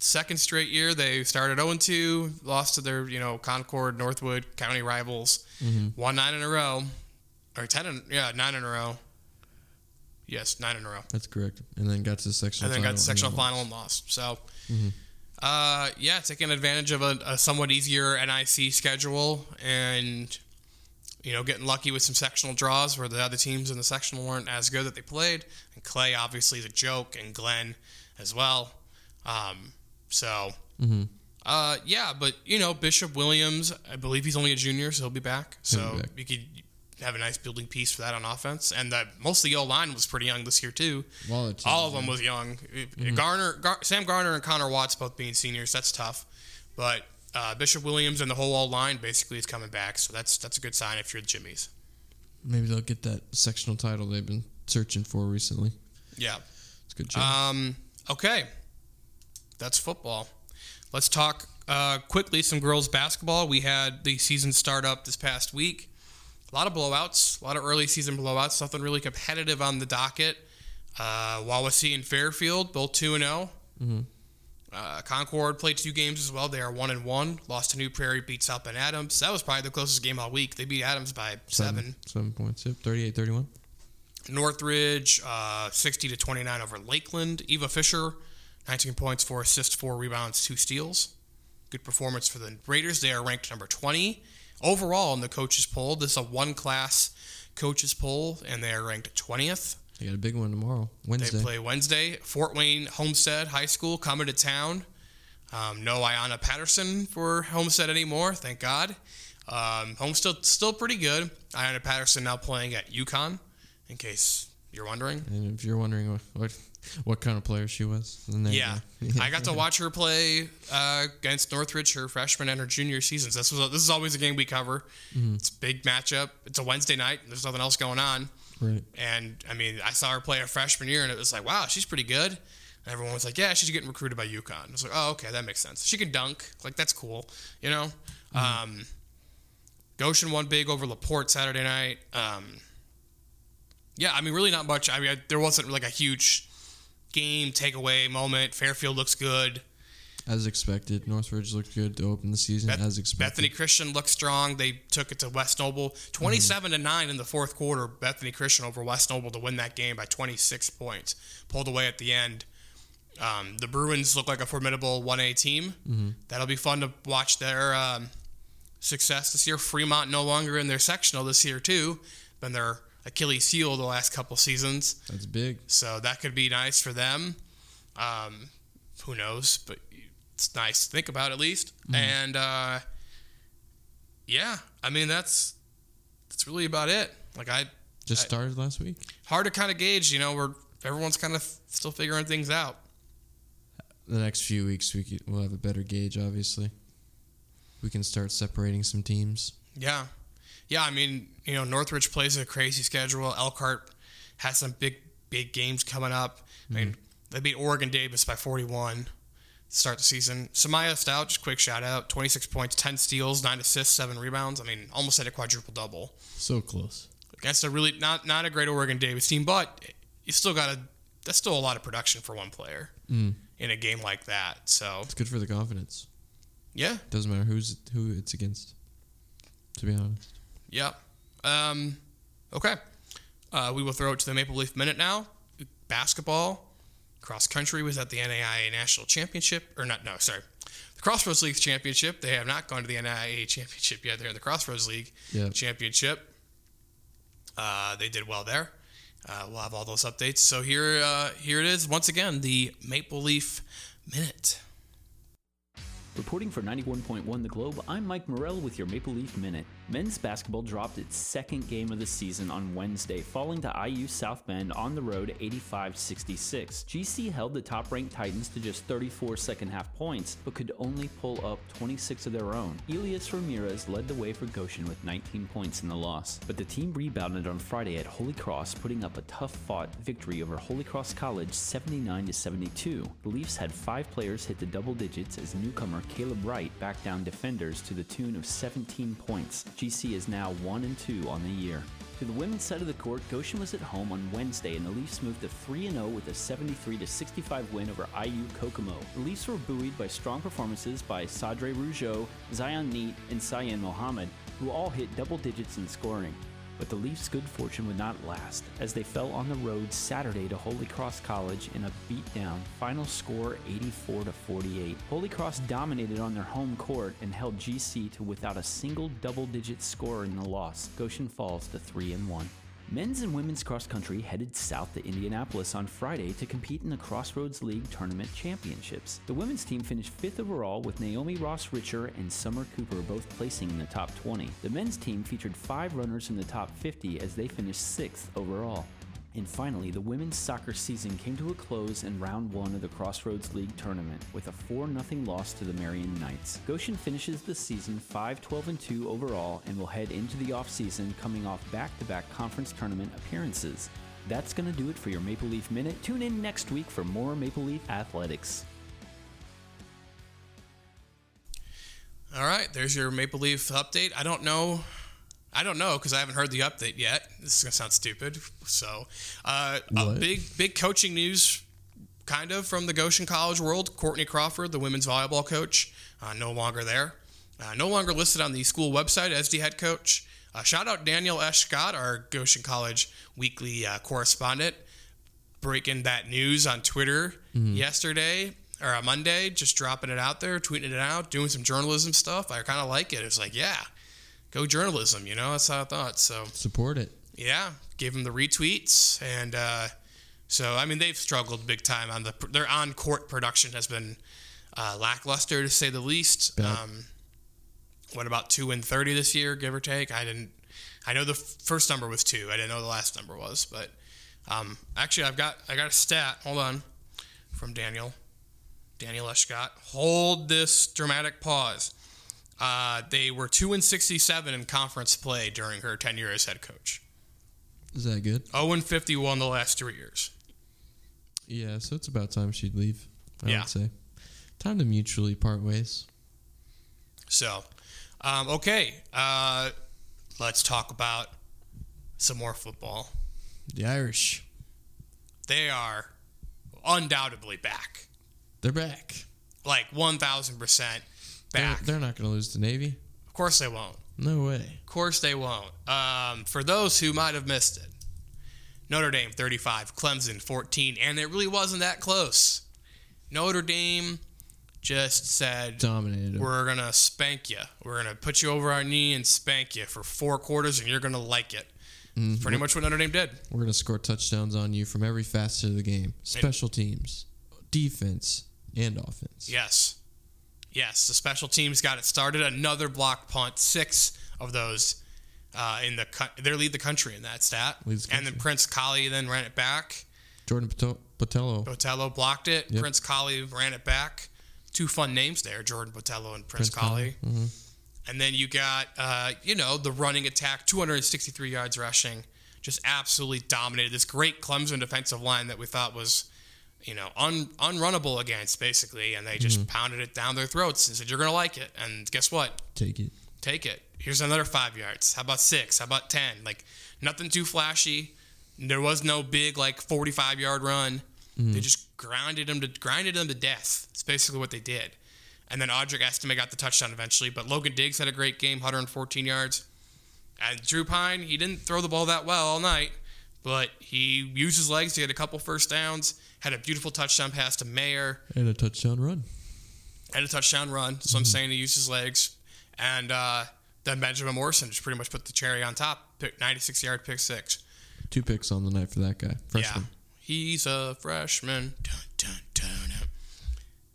Speaker 1: second straight year they started zero and two, lost to their you know Concord Northwood County rivals, won nine in a row, or ten in, yeah nine in a row. Yes, nine in a row.
Speaker 2: That's correct. And then got to the sectional
Speaker 1: and then got
Speaker 2: title
Speaker 1: the sectional
Speaker 2: then
Speaker 1: final and lost. So, uh, yeah, taking advantage of a, a somewhat easier NIC schedule and you know getting lucky with some sectional draws where the other teams in the sectional weren't as good that they played. And Clay obviously is a joke, and Glenn as well. Um, so.
Speaker 2: Mhm.
Speaker 1: Uh, yeah, but you know Bishop Williams, I believe he's only a junior, so he'll be back. So
Speaker 2: be back.
Speaker 1: you could have a nice building piece for that on offense, and that most of the O line was pretty young this year too.
Speaker 2: All the
Speaker 1: All of them was young. Garner, Gar- Sam Garner, and Connor Watts both being seniors. That's tough. But uh, Bishop Williams and the whole O line basically is coming back. So that's that's a good sign if you're the Jimmies.
Speaker 2: Maybe they'll get that sectional title they've been searching for recently.
Speaker 1: Yeah.
Speaker 2: It's a good job.
Speaker 1: Um. Okay. That's football. Let's talk uh, quickly some girls basketball. We had the season start up this past week. A lot of blowouts, a lot of early season blowouts. Nothing really competitive on the docket. Uh, Wawasee and Fairfield, both two and zero. Uh, Concord played two games as well. They are one and one. Lost to New Prairie, beat South Bend Adams. That was probably the closest game all week. They beat Adams by seven.
Speaker 2: Seven points. Yep. 38 31.
Speaker 1: Northridge, uh, 60 to 29 over Lakeland. Eva Fisher, 19 points, four assists, four rebounds, two steals. Good performance for the Raiders. They are ranked number 20 overall in the coaches poll. This is a one class coaches poll, and they are ranked 20th.
Speaker 2: They got a big one tomorrow. Wednesday.
Speaker 1: They play Wednesday. Fort Wayne Homestead High School coming to town. Um, no Ayanna Patterson for Homestead anymore, thank God. Um, Homestead still pretty good. Ayanna Patterson now playing at UConn, in case you're wondering.
Speaker 2: and if you're wondering what, what what kind of player she was,
Speaker 1: Yeah. I got to watch her play uh, against Northridge her freshman and her junior seasons. This was this is always a game we cover. It's a big matchup. It's a Wednesday night. There's nothing else going on.
Speaker 2: right.
Speaker 1: And I mean, I saw her play her freshman year, and it was like, wow, she's pretty good. And everyone was like, yeah, she's getting recruited by UConn. I was like, oh, okay, that makes sense. She can dunk. Like, that's cool, you know? Um, Goshen won big over LaPorte Saturday night. Um, yeah, I mean, really not much. I mean, I, there wasn't like a huge game takeaway moment. Fairfield looks good.
Speaker 2: As expected, Northridge looked good to open the season.
Speaker 1: Beth-
Speaker 2: as expected.
Speaker 1: Bethany Christian looked strong. They took it to West Noble, twenty-seven to nine in the fourth quarter. Bethany Christian over West Noble to win that game by twenty-six points. Pulled away at the end. Um, the Bruins look like a formidable one A team. That'll be fun to watch their um, success this year. Fremont no longer in their sectional this year too. Been their Achilles heel the last couple seasons.
Speaker 2: That's big.
Speaker 1: So that could be nice for them. Um, who knows? But it's nice to think about at least. And uh, yeah, I mean that's that's really about it. Like I
Speaker 2: Just
Speaker 1: I-
Speaker 2: started last week.
Speaker 1: hard to kind of gauge. You know, where everyone's kind of still figuring things out.
Speaker 2: The next few weeks, we we'll have a better gauge. Obviously, we can start separating some teams.
Speaker 1: Yeah, yeah. I mean, you know, Northridge plays a crazy schedule. Elkhart has some big big games coming up. I mean, they beat Oregon Davis by forty one. to start the season. Samaya Stout, just quick shout out 26 points, 10 steals, 9 assists, 7 rebounds. I mean, almost had a quadruple double.
Speaker 2: So close.
Speaker 1: Against a really not not a great Oregon Davis team, but you still got a that's still a lot of production for one player
Speaker 2: Mm.
Speaker 1: in a game like that. So
Speaker 2: It's good for the confidence.
Speaker 1: yeah,
Speaker 2: Doesn't matter who's who it's against. To be honest.
Speaker 1: Yep. Um, okay. Uh, we will throw it to the Maple Leaf Minute now. Basketball, cross country was at the NAIA National Championship, or not? No, sorry, the Crossroads League Championship. They have not gone to the NAIA Championship yet. They're in the Crossroads League
Speaker 2: Yeah.
Speaker 1: Championship. Uh, they did well there. Uh, we'll have all those updates. So here, uh, here it is once again, the Maple Leaf Minute.
Speaker 3: Reporting for 91.1 The Globe, I'm Mike Morell with your Maple Leaf Minute. Men's basketball dropped its second game of the season on Wednesday, falling to IU South Bend on the road 85 66. GC held the top ranked Titans to just 34 second half points, but could only pull up 26 of their own. Elias Ramirez led the way for Goshen with 19 points in the loss, but the team rebounded on Friday at Holy Cross, putting up a tough fought victory over Holy Cross College 79 72. The Leafs had five players hit the double digits as newcomer Caleb Wright backed down defenders to the tune of 17 points. GC is now 1 and 2 on the year. To the women's side of the court, Goshen was at home on Wednesday, and the Leafs moved to 3 0 with a 73 65 win over IU Kokomo. The Leafs were buoyed by strong performances by Sadre Rougeau, Zion Neat, and Cyan Mohammed, who all hit double digits in scoring. But the Leafs' good fortune would not last, as they fell on the road Saturday to Holy Cross College in a beatdown, final score 84 48. Holy Cross dominated on their home court and held GC to without a single double-digit score in the loss. Goshen falls to 3 and 1. Men's and women's cross country headed south to Indianapolis on Friday to compete in the Crossroads League Tournament Championships. The women's team finished fifth overall with Naomi Ross Richer and Summer Cooper both placing in the top 20. The men's team featured five runners in the top 50 as they finished sixth overall. And finally, the women's soccer season came to a close in round one of the Crossroads League tournament with a 4 0 loss to the Marion Knights. Goshen finishes the season 5 12 2 overall and will head into the offseason coming off back to back conference tournament appearances. That's going to do it for your Maple Leaf Minute. Tune in next week for more Maple Leaf athletics.
Speaker 1: All right, there's your Maple Leaf update. I don't know. I don't know because I haven't heard the update yet. This is gonna sound stupid. So, uh, a big, big coaching news, kind of from the Goshen College world. Courtney Crawford, the women's volleyball coach, uh, no longer there. Uh, no longer listed on the school website as the head coach. Uh, shout out Daniel S. Scott, our Goshen College weekly uh, correspondent, breaking that news on Twitter yesterday or on Monday, just dropping it out there, tweeting it out, doing some journalism stuff. I kind of like it. It's like, yeah, go journalism, you know? That's how I thought. So,
Speaker 2: Support it.
Speaker 1: yeah, gave him the retweets. And uh, so, I mean, they've struggled big time on the, their on court production has been uh, lackluster to say the least.
Speaker 2: Bad.
Speaker 1: Um, what about 2 and 30 this year, give or take? I didn't, I know the f- first number was 2. I didn't know the last number was, but um, actually, I've got, I got a stat. Hold on. From Daniel. Daniel S. Scott. Hold this dramatic pause. Uh, they were two and sixty-seven in conference play during her tenure as head coach.
Speaker 2: Is that good?
Speaker 1: Zero and fifty-one the last three years.
Speaker 2: Yeah, so it's about time she'd leave. I
Speaker 1: Yeah.
Speaker 2: would say. Time to mutually part ways.
Speaker 1: So, um, okay, uh, let's talk about some more football.
Speaker 2: The Irish.
Speaker 1: They are undoubtedly back,
Speaker 2: They're back.
Speaker 1: like one thousand percent back.
Speaker 2: They're, they're not going to lose to Navy.
Speaker 1: of course, they won't.
Speaker 2: No way.
Speaker 1: Of course they won't. Um, for those who might have missed it, Notre Dame 35, Clemson 14, and it really wasn't that close. Notre Dame just said,
Speaker 2: Dominated.
Speaker 1: We're going to spank you. We're going to put you over our knee and spank you for four quarters, and you're going to like it.
Speaker 2: Mm-hmm.
Speaker 1: Pretty much what Notre Dame did.
Speaker 2: We're going to score touchdowns on you from every facet of the game. Special teams, defense, and offense.
Speaker 1: Yes. Yes, the special teams got it started. Another block punt, six of those uh, in the they lead the country in that stat. And then. Prince Kollie then ran it back.
Speaker 2: Jordan Botelho.
Speaker 1: Botelho blocked it.
Speaker 2: Yep.
Speaker 1: Prince Kollie ran it back. Two fun names there, Jordan Botelho and Prince, Kollie.
Speaker 2: Mhm.
Speaker 1: And then you got, uh, you know, the running attack, 263 yards rushing, just absolutely dominated this great Clemson defensive line that we thought was you know, un, unrunnable against basically, and they just mm-hmm. pounded it down their throats and said, "You're gonna like it." And guess what?
Speaker 2: Take it.
Speaker 1: Take it. Here's another five yards. How about six? How about ten? Like nothing too flashy. There was no big like 45 yard run. Mm-hmm. They just grounded them to grinded them to death. It's basically what they did. And then Audric Estime got the touchdown eventually, but Logan Diggs had a great game, 114 yards. And Drew Pyne, he didn't throw the ball that well all night, but he used his legs to get a couple first downs. Had a beautiful touchdown pass to Mayer
Speaker 2: And a touchdown run.
Speaker 1: had a touchdown run. So I'm saying he used his legs. And uh, then Benjamin Morrison just pretty much put the cherry on top. Pick 96 yard pick six.
Speaker 2: Two picks on the night for that guy. Freshman.
Speaker 1: Yeah. He's a freshman. Dun, dun, dun.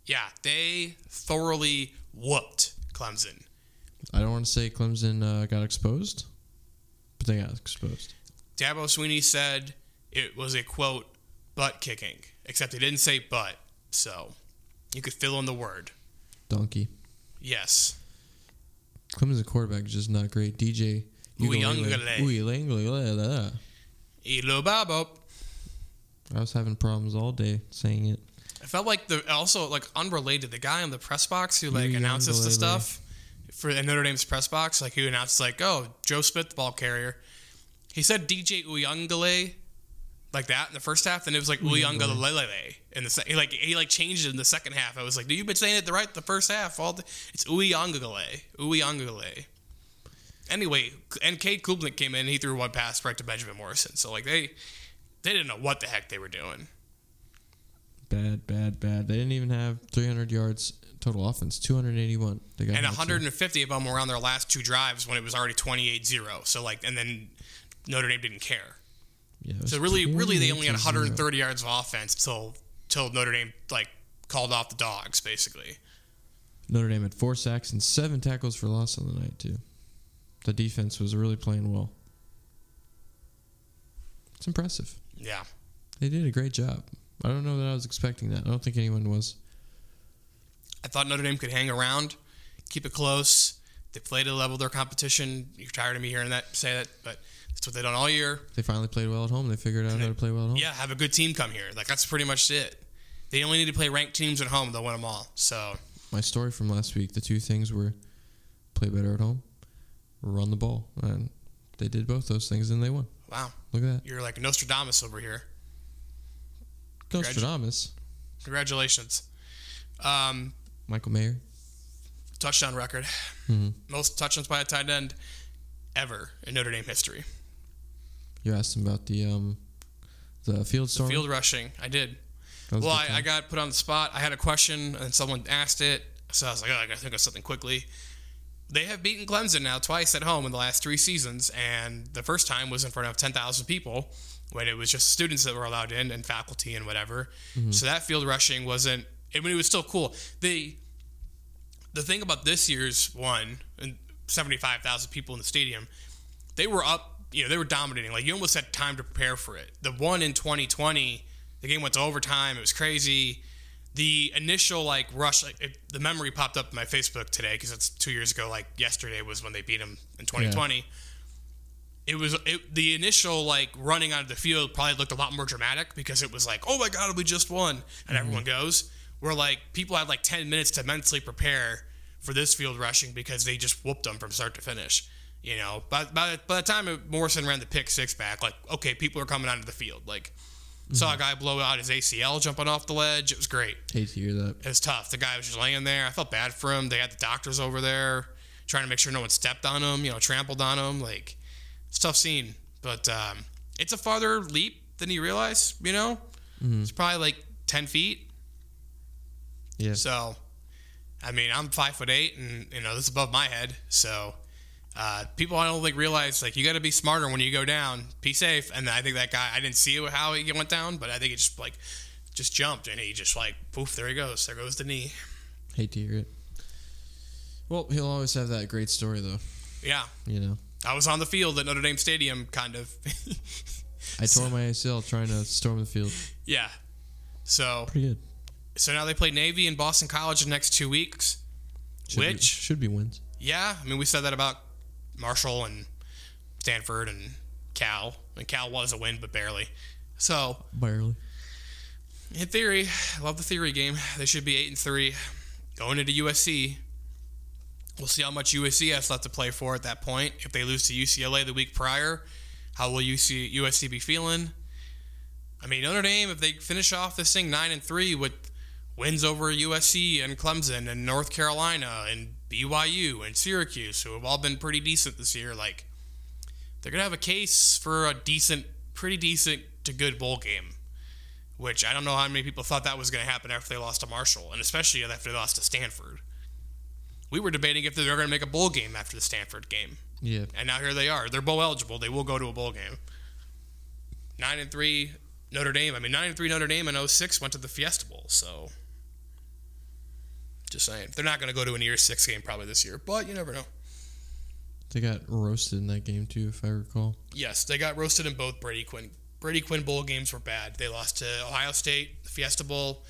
Speaker 1: Yeah, they thoroughly whooped Clemson.
Speaker 2: I don't want to say Clemson uh, got exposed, but they got exposed.
Speaker 1: Dabo Swinney said it was a quote butt kicking, except he didn't say but. So you could fill in the word.
Speaker 2: Donkey.
Speaker 1: Yes.
Speaker 2: Clemson's quarterback is just not great. DJ.
Speaker 1: Uyunglele.
Speaker 2: Uyunglele. I was having problems all day saying it.
Speaker 1: I felt like the also like unrelated. The guy in the press box who like announces the stuff for Notre Dame's press box, like who announced like, "Oh, Joe Smith, the ball carrier." He said DJ Uyungale like that in the first half, and it was like Uyungalele mm-hmm. in the second. He like he like changed it in the second half. I was like, "Dude, you've been saying it the right the first half. All the, it's Uyungale, Uyungale." Anyway, and Cade Klubnik came in. He threw one pass right to Benjamin Morrison. So like they they didn't know what the heck they were doing.
Speaker 2: Bad, bad, bad. They didn't even have 300 yards total offense. 281. They got
Speaker 1: and
Speaker 2: that too.
Speaker 1: 150 of them were on their last two drives when it was already 28-0. So like, and then Notre Dame didn't care.
Speaker 2: Yeah,
Speaker 1: So really, really, they only had 130 yards of offense till till Notre Dame like called off the dogs, basically.
Speaker 2: Notre Dame had four sacks and seven tackles for loss on the night too. The defense was really playing well. It's impressive.
Speaker 1: Yeah,
Speaker 2: They did a great job. I don't know that I was expecting that. I don't think anyone was.
Speaker 1: I thought Notre Dame could hang around, keep it close. They played at to level of their competition. You're tired of me hearing that say that, but that's what they've done all year.
Speaker 2: They finally played well at home. They figured out how to play well at home.
Speaker 1: Yeah, have a good team come here. Like that's pretty much it. They only need to play ranked teams at home. They'll win them all. So
Speaker 2: My story from last week, the two things were play better at home, run the ball, and they did both those things and they won.
Speaker 1: wow,
Speaker 2: Look at that.
Speaker 1: you're like Nostradamus over here.
Speaker 2: Nostradamus,
Speaker 1: Congratulations. Um,
Speaker 2: Michael Mayer.
Speaker 1: touchdown record.
Speaker 2: Mhm.
Speaker 1: Most touchdowns by a tight end ever in Notre Dame history.
Speaker 2: You asked him about the um, the field storm.
Speaker 1: Field rushing. I did. Well, I, I got put on the spot. I had a question and someone asked it. So I was like, oh, I got to think of something quickly. They have beaten Clemson now twice at home in the last three seasons. And the first time was in front of 10,000 people when it was just students that were allowed in and faculty and whatever. So that field rushing wasn't, I mean, it was still cool. The, the thing about this year's one, and 75,000 people in the stadium, they were up, you know, they were dominating. Like you almost had time to prepare for it. The one in 2020, the game went to overtime. It was crazy. The initial like rush, like it, the memory popped up in my Facebook today because it's two years ago. Like yesterday was when they beat them in 2020. It was it, the initial like running out of the field probably looked a lot more dramatic because it was like, oh my god, we just won, and mm-hmm. everyone goes. Where like people had like 10 minutes to mentally prepare for this field rushing because they just whooped them from start to finish. You know, by, by, by the time Morrison ran the pick six back, like, okay, people are coming onto the field. Like, saw a guy blow out his ACL jumping off the ledge. It was great.
Speaker 2: Hate to hear that.
Speaker 1: It was tough. The guy was just laying there. I felt bad for him. They had the doctors over there trying to make sure no one stepped on him, you know, trampled on him. Like, it's a tough scene. But um, it's a farther leap than you realize, you know? It's probably like 10 feet.
Speaker 2: Yeah.
Speaker 1: So, I mean, I'm five foot eight, and you know this is above my head. So, uh, people I don't think realize like you got to be smarter when you go down. Be safe. And I think that guy, I didn't see how he went down, but I think he just like just jumped and he just like poof, there he goes. There goes the knee.
Speaker 2: Hate to hear it. Well, he'll always have that great story though.
Speaker 1: Yeah,
Speaker 2: You know,
Speaker 1: I was on the field at Notre Dame Stadium, kind of.
Speaker 2: I tore my ACL trying to storm the field.
Speaker 1: yeah. So,
Speaker 2: Pretty good.
Speaker 1: so now they play Navy and Boston College the next two weeks.
Speaker 2: Should be-
Speaker 1: Which
Speaker 2: should be wins.
Speaker 1: Yeah, I mean, we said that about Marshall and Stanford and Cal. And Cal was a win, but barely. So,
Speaker 2: Barely.
Speaker 1: in theory, I love the theory game. They should be eight and three, going into USC. We'll see how much USC has left to play for at that point. If they lose to UCLA the week prior, how will UC, USC be feeling? I mean, Notre Dame, if they finish off this thing nine and three with wins over USC and Clemson and North Carolina and BYU and Syracuse, who have all been pretty decent this year, like they're gonna have a case for a decent, pretty decent to good bowl game. Which I don't know how many people thought that was gonna happen after they lost to Marshall, and especially after they lost to Stanford. We were debating if they were gonna make a bowl game after the Stanford game.
Speaker 2: Yeah.
Speaker 1: And now here they are. They're bowl eligible. They will go to a bowl game. Nine and three Notre Dame. I mean, nine and three Notre Dame and 06 went to the Fiesta Bowl. So, just saying, they're not going to go to an year six game probably this year, but you never know.
Speaker 2: They got roasted in that game too, if I recall.
Speaker 1: Yes, they got roasted in both Brady Quinn. Brady Quinn bowl games were bad. They lost to Ohio State, the Fiesta Bowl,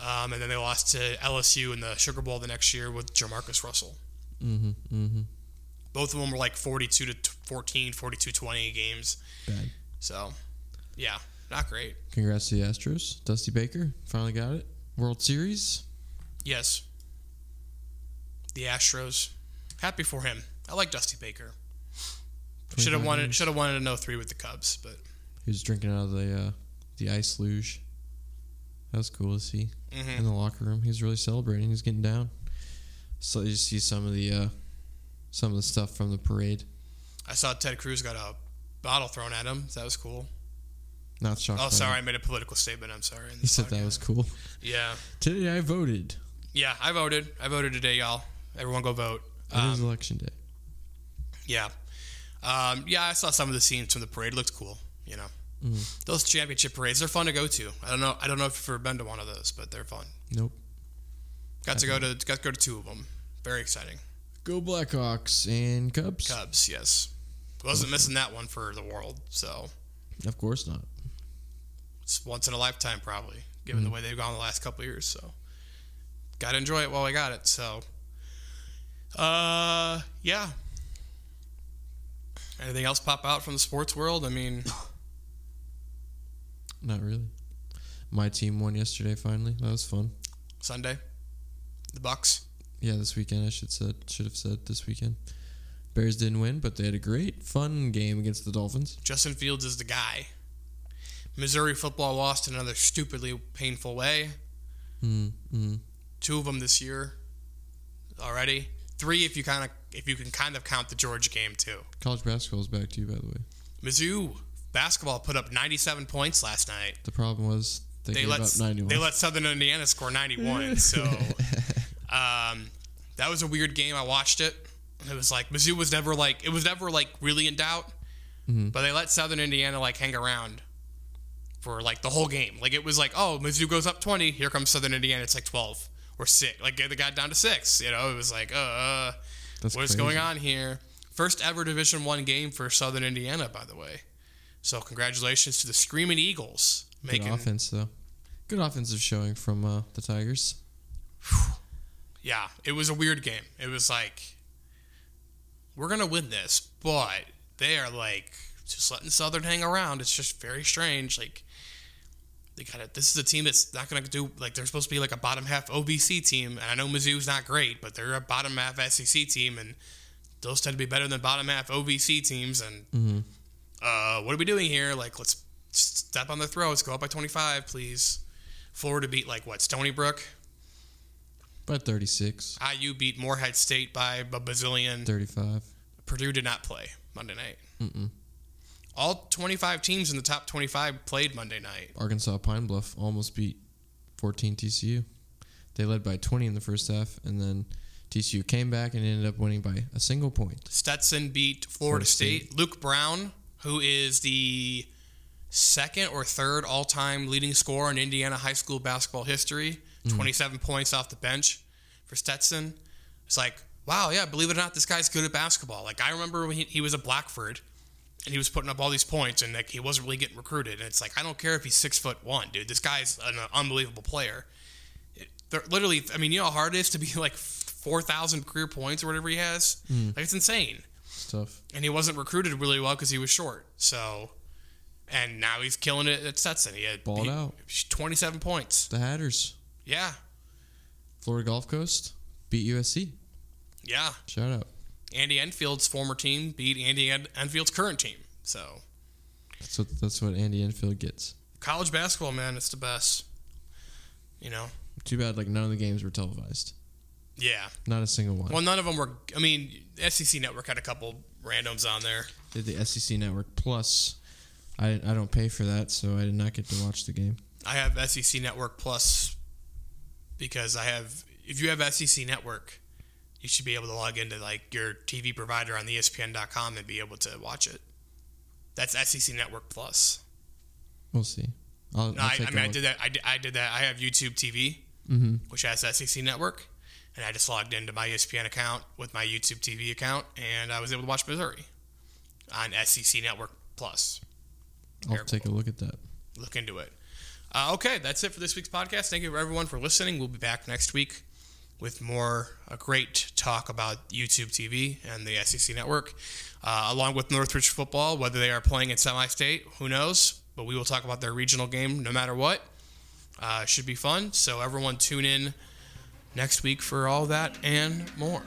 Speaker 1: um, and then they lost to LSU in the Sugar Bowl the next year with JaMarcus Russell.
Speaker 2: Mm-hmm. Mm-hmm.
Speaker 1: Both of them were like 42 to 14, 42 20 games.
Speaker 2: Bad.
Speaker 1: So, yeah, not great.
Speaker 2: Congrats to the Astros. Dusty Baker finally got it. World Series.
Speaker 1: Yes. The Astros. Happy for him. I like Dusty Baker. Should have wanted should have wanted a 03 with the Cubs, but
Speaker 2: He was drinking out of the uh, the ice luge. That was cool to see
Speaker 1: mhm.
Speaker 2: in the locker room. He was really celebrating. He was getting down. So you see some of the uh, some of the stuff from the parade.
Speaker 1: I saw Ted Cruz got a bottle thrown at him. That was cool.
Speaker 2: Not shocked.
Speaker 1: Oh, sorry, I made a political statement. I'm sorry.
Speaker 2: He said that was cool.
Speaker 1: Yeah,
Speaker 2: Today I voted.
Speaker 1: yeah. I voted. I voted today, y'all. Everyone go vote.
Speaker 2: It is
Speaker 1: Um,
Speaker 2: election day.
Speaker 1: yeah, um, yeah. I saw some of the scenes from the parade. It looked cool. You know,
Speaker 2: Mhm.
Speaker 1: those championship parades. They're fun to go to. I don't know. I don't know if you've ever been to one of those, but they're fun.
Speaker 2: Nope.
Speaker 1: Got to go to got to go to two of them. Very exciting.
Speaker 2: Go Blackhawks and Cubs.
Speaker 1: Cubs, yes. Wasn't missing that one for the world, so
Speaker 2: Of course not.
Speaker 1: it's once in a lifetime probably, given the way they've gone the last couple of years. So, got to enjoy it while we got it. So, uh, yeah. Anything else pop out from the sports world? I mean,
Speaker 2: Not really. My team won yesterday. Finally, that was fun.
Speaker 1: Sunday, the Bucks.
Speaker 2: Yeah, this weekend I should said should have said this weekend. Bears didn't win, but they had a great fun game against the Dolphins.
Speaker 1: Justin Fields is the guy. Missouri football lost in another stupidly painful way.
Speaker 2: Mm, mm.
Speaker 1: Two of them this year already. Three if you kind of if you can kind of count the Georgia game too.
Speaker 2: College basketball is back to you, by the way.
Speaker 1: Mizzou basketball put up 97 points last night.
Speaker 2: The problem was they,
Speaker 1: They
Speaker 2: gave
Speaker 1: let
Speaker 2: up 91.
Speaker 1: they let Southern Indiana score 91. So um, that was a weird game. I watched it. It was like Mizzou was never like it was never like really in doubt,
Speaker 2: Mhm.
Speaker 1: but they let Southern Indiana like hang around for like the whole game. Like it was like oh Mizzou goes up 20, here comes Southern Indiana. It's like 12 or six. Like they got down to six. You know it was like uh, uh
Speaker 2: That's
Speaker 1: what's
Speaker 2: crazy.
Speaker 1: going on here? First ever Division One game for Southern Indiana, by the way. So congratulations to the Screaming Eagles
Speaker 2: Good offense though. Good offensive showing from uh, the Tigers.
Speaker 1: yeah, it was a weird game. It was like we're gonna win this, but they are like just letting Southern hang around. It's just very strange. Like they got it. This is a team that's not gonna do like they're supposed to be like a bottom half OVC team, and I know Mizzou's not great, but they're a bottom half SEC team, and those tend to be better than bottom half OVC teams. And
Speaker 2: Mm-hmm.
Speaker 1: uh, what are we doing here? Like let's step on the throats, go up by twenty five, please. Florida beat like what Stony Brook.
Speaker 2: But 36,
Speaker 1: IU beat Morehead State by a bazillion.
Speaker 2: 35.
Speaker 1: Purdue did not play Monday night.
Speaker 2: Mm-mm.
Speaker 1: All 25 teams in the top 25 played Monday night.
Speaker 2: Arkansas Pine Bluff almost beat 14 TCU. They led by 20 in the first half, and then TCU came back and ended up winning by a single point.
Speaker 1: Stetson beat Florida,
Speaker 2: Florida
Speaker 1: State.
Speaker 2: State.
Speaker 1: Luke Brown, who is the second or third all-time leading scorer in Indiana high school basketball history, mm. 27 points off the bench for Stetson. It's like, wow, yeah, believe it or not, this guy's good at basketball. Like I remember when he, he was at Blackford and he was putting up all these points and like he wasn't really getting recruited. And it's like I don't care if he's six foot one, dude. This guy's an unbelievable player. It, they're literally, I mean, you know how hard it is to be like four thousand career points or whatever he has. Mm. Like it's insane
Speaker 2: It's tough.
Speaker 1: and he wasn't recruited really well because he was short. So and now he's killing it at Stetson. He had
Speaker 2: Balled
Speaker 1: he-
Speaker 2: out.
Speaker 1: 27 points.
Speaker 2: The Hatters,
Speaker 1: Yeah,
Speaker 2: Florida Gulf Coast, beat USC.
Speaker 1: yeah.
Speaker 2: Shout out.
Speaker 1: Andy Enfield's former team beat Andy En- Enfield's current team. So
Speaker 2: That's what that's what Andy Enfield gets.
Speaker 1: college basketball, man, it's the best. You know.
Speaker 2: Too bad like none of the games were televised.
Speaker 1: Yeah.
Speaker 2: Not a single one.
Speaker 1: Well, none of them were. I mean, SEC Network had a couple randoms on there.
Speaker 2: Did the SEC Network Plus. I I don't pay for that, so I did not get to watch the game.
Speaker 1: I have SEC Network Plus because I have. If you have SEC Network, you should be able to log into like your TV provider on the ESPN.com and be able to watch it. That's SEC Network Plus.
Speaker 2: We'll see. I'll,
Speaker 1: No,
Speaker 2: I'll
Speaker 1: I, I mean, I did that. I did, I did that. I have YouTube TV,
Speaker 2: Mm-hmm.
Speaker 1: which has SEC Network, and I just logged into my ESPN account with my YouTube TV account, and I was able to watch Missouri on SEC Network Plus.
Speaker 2: I'll take a look at that.
Speaker 1: look into it. Uh, okay, that's it for this week's podcast. Thank you everyone for listening. We'll be back next week with more a great talk about YouTube TV and the SEC network, uh, along with Northridge football. Whether they are playing in semi-state, who knows? But we will talk about their regional game no matter what. Uh, should be fun. So everyone tune in next week for all that and more.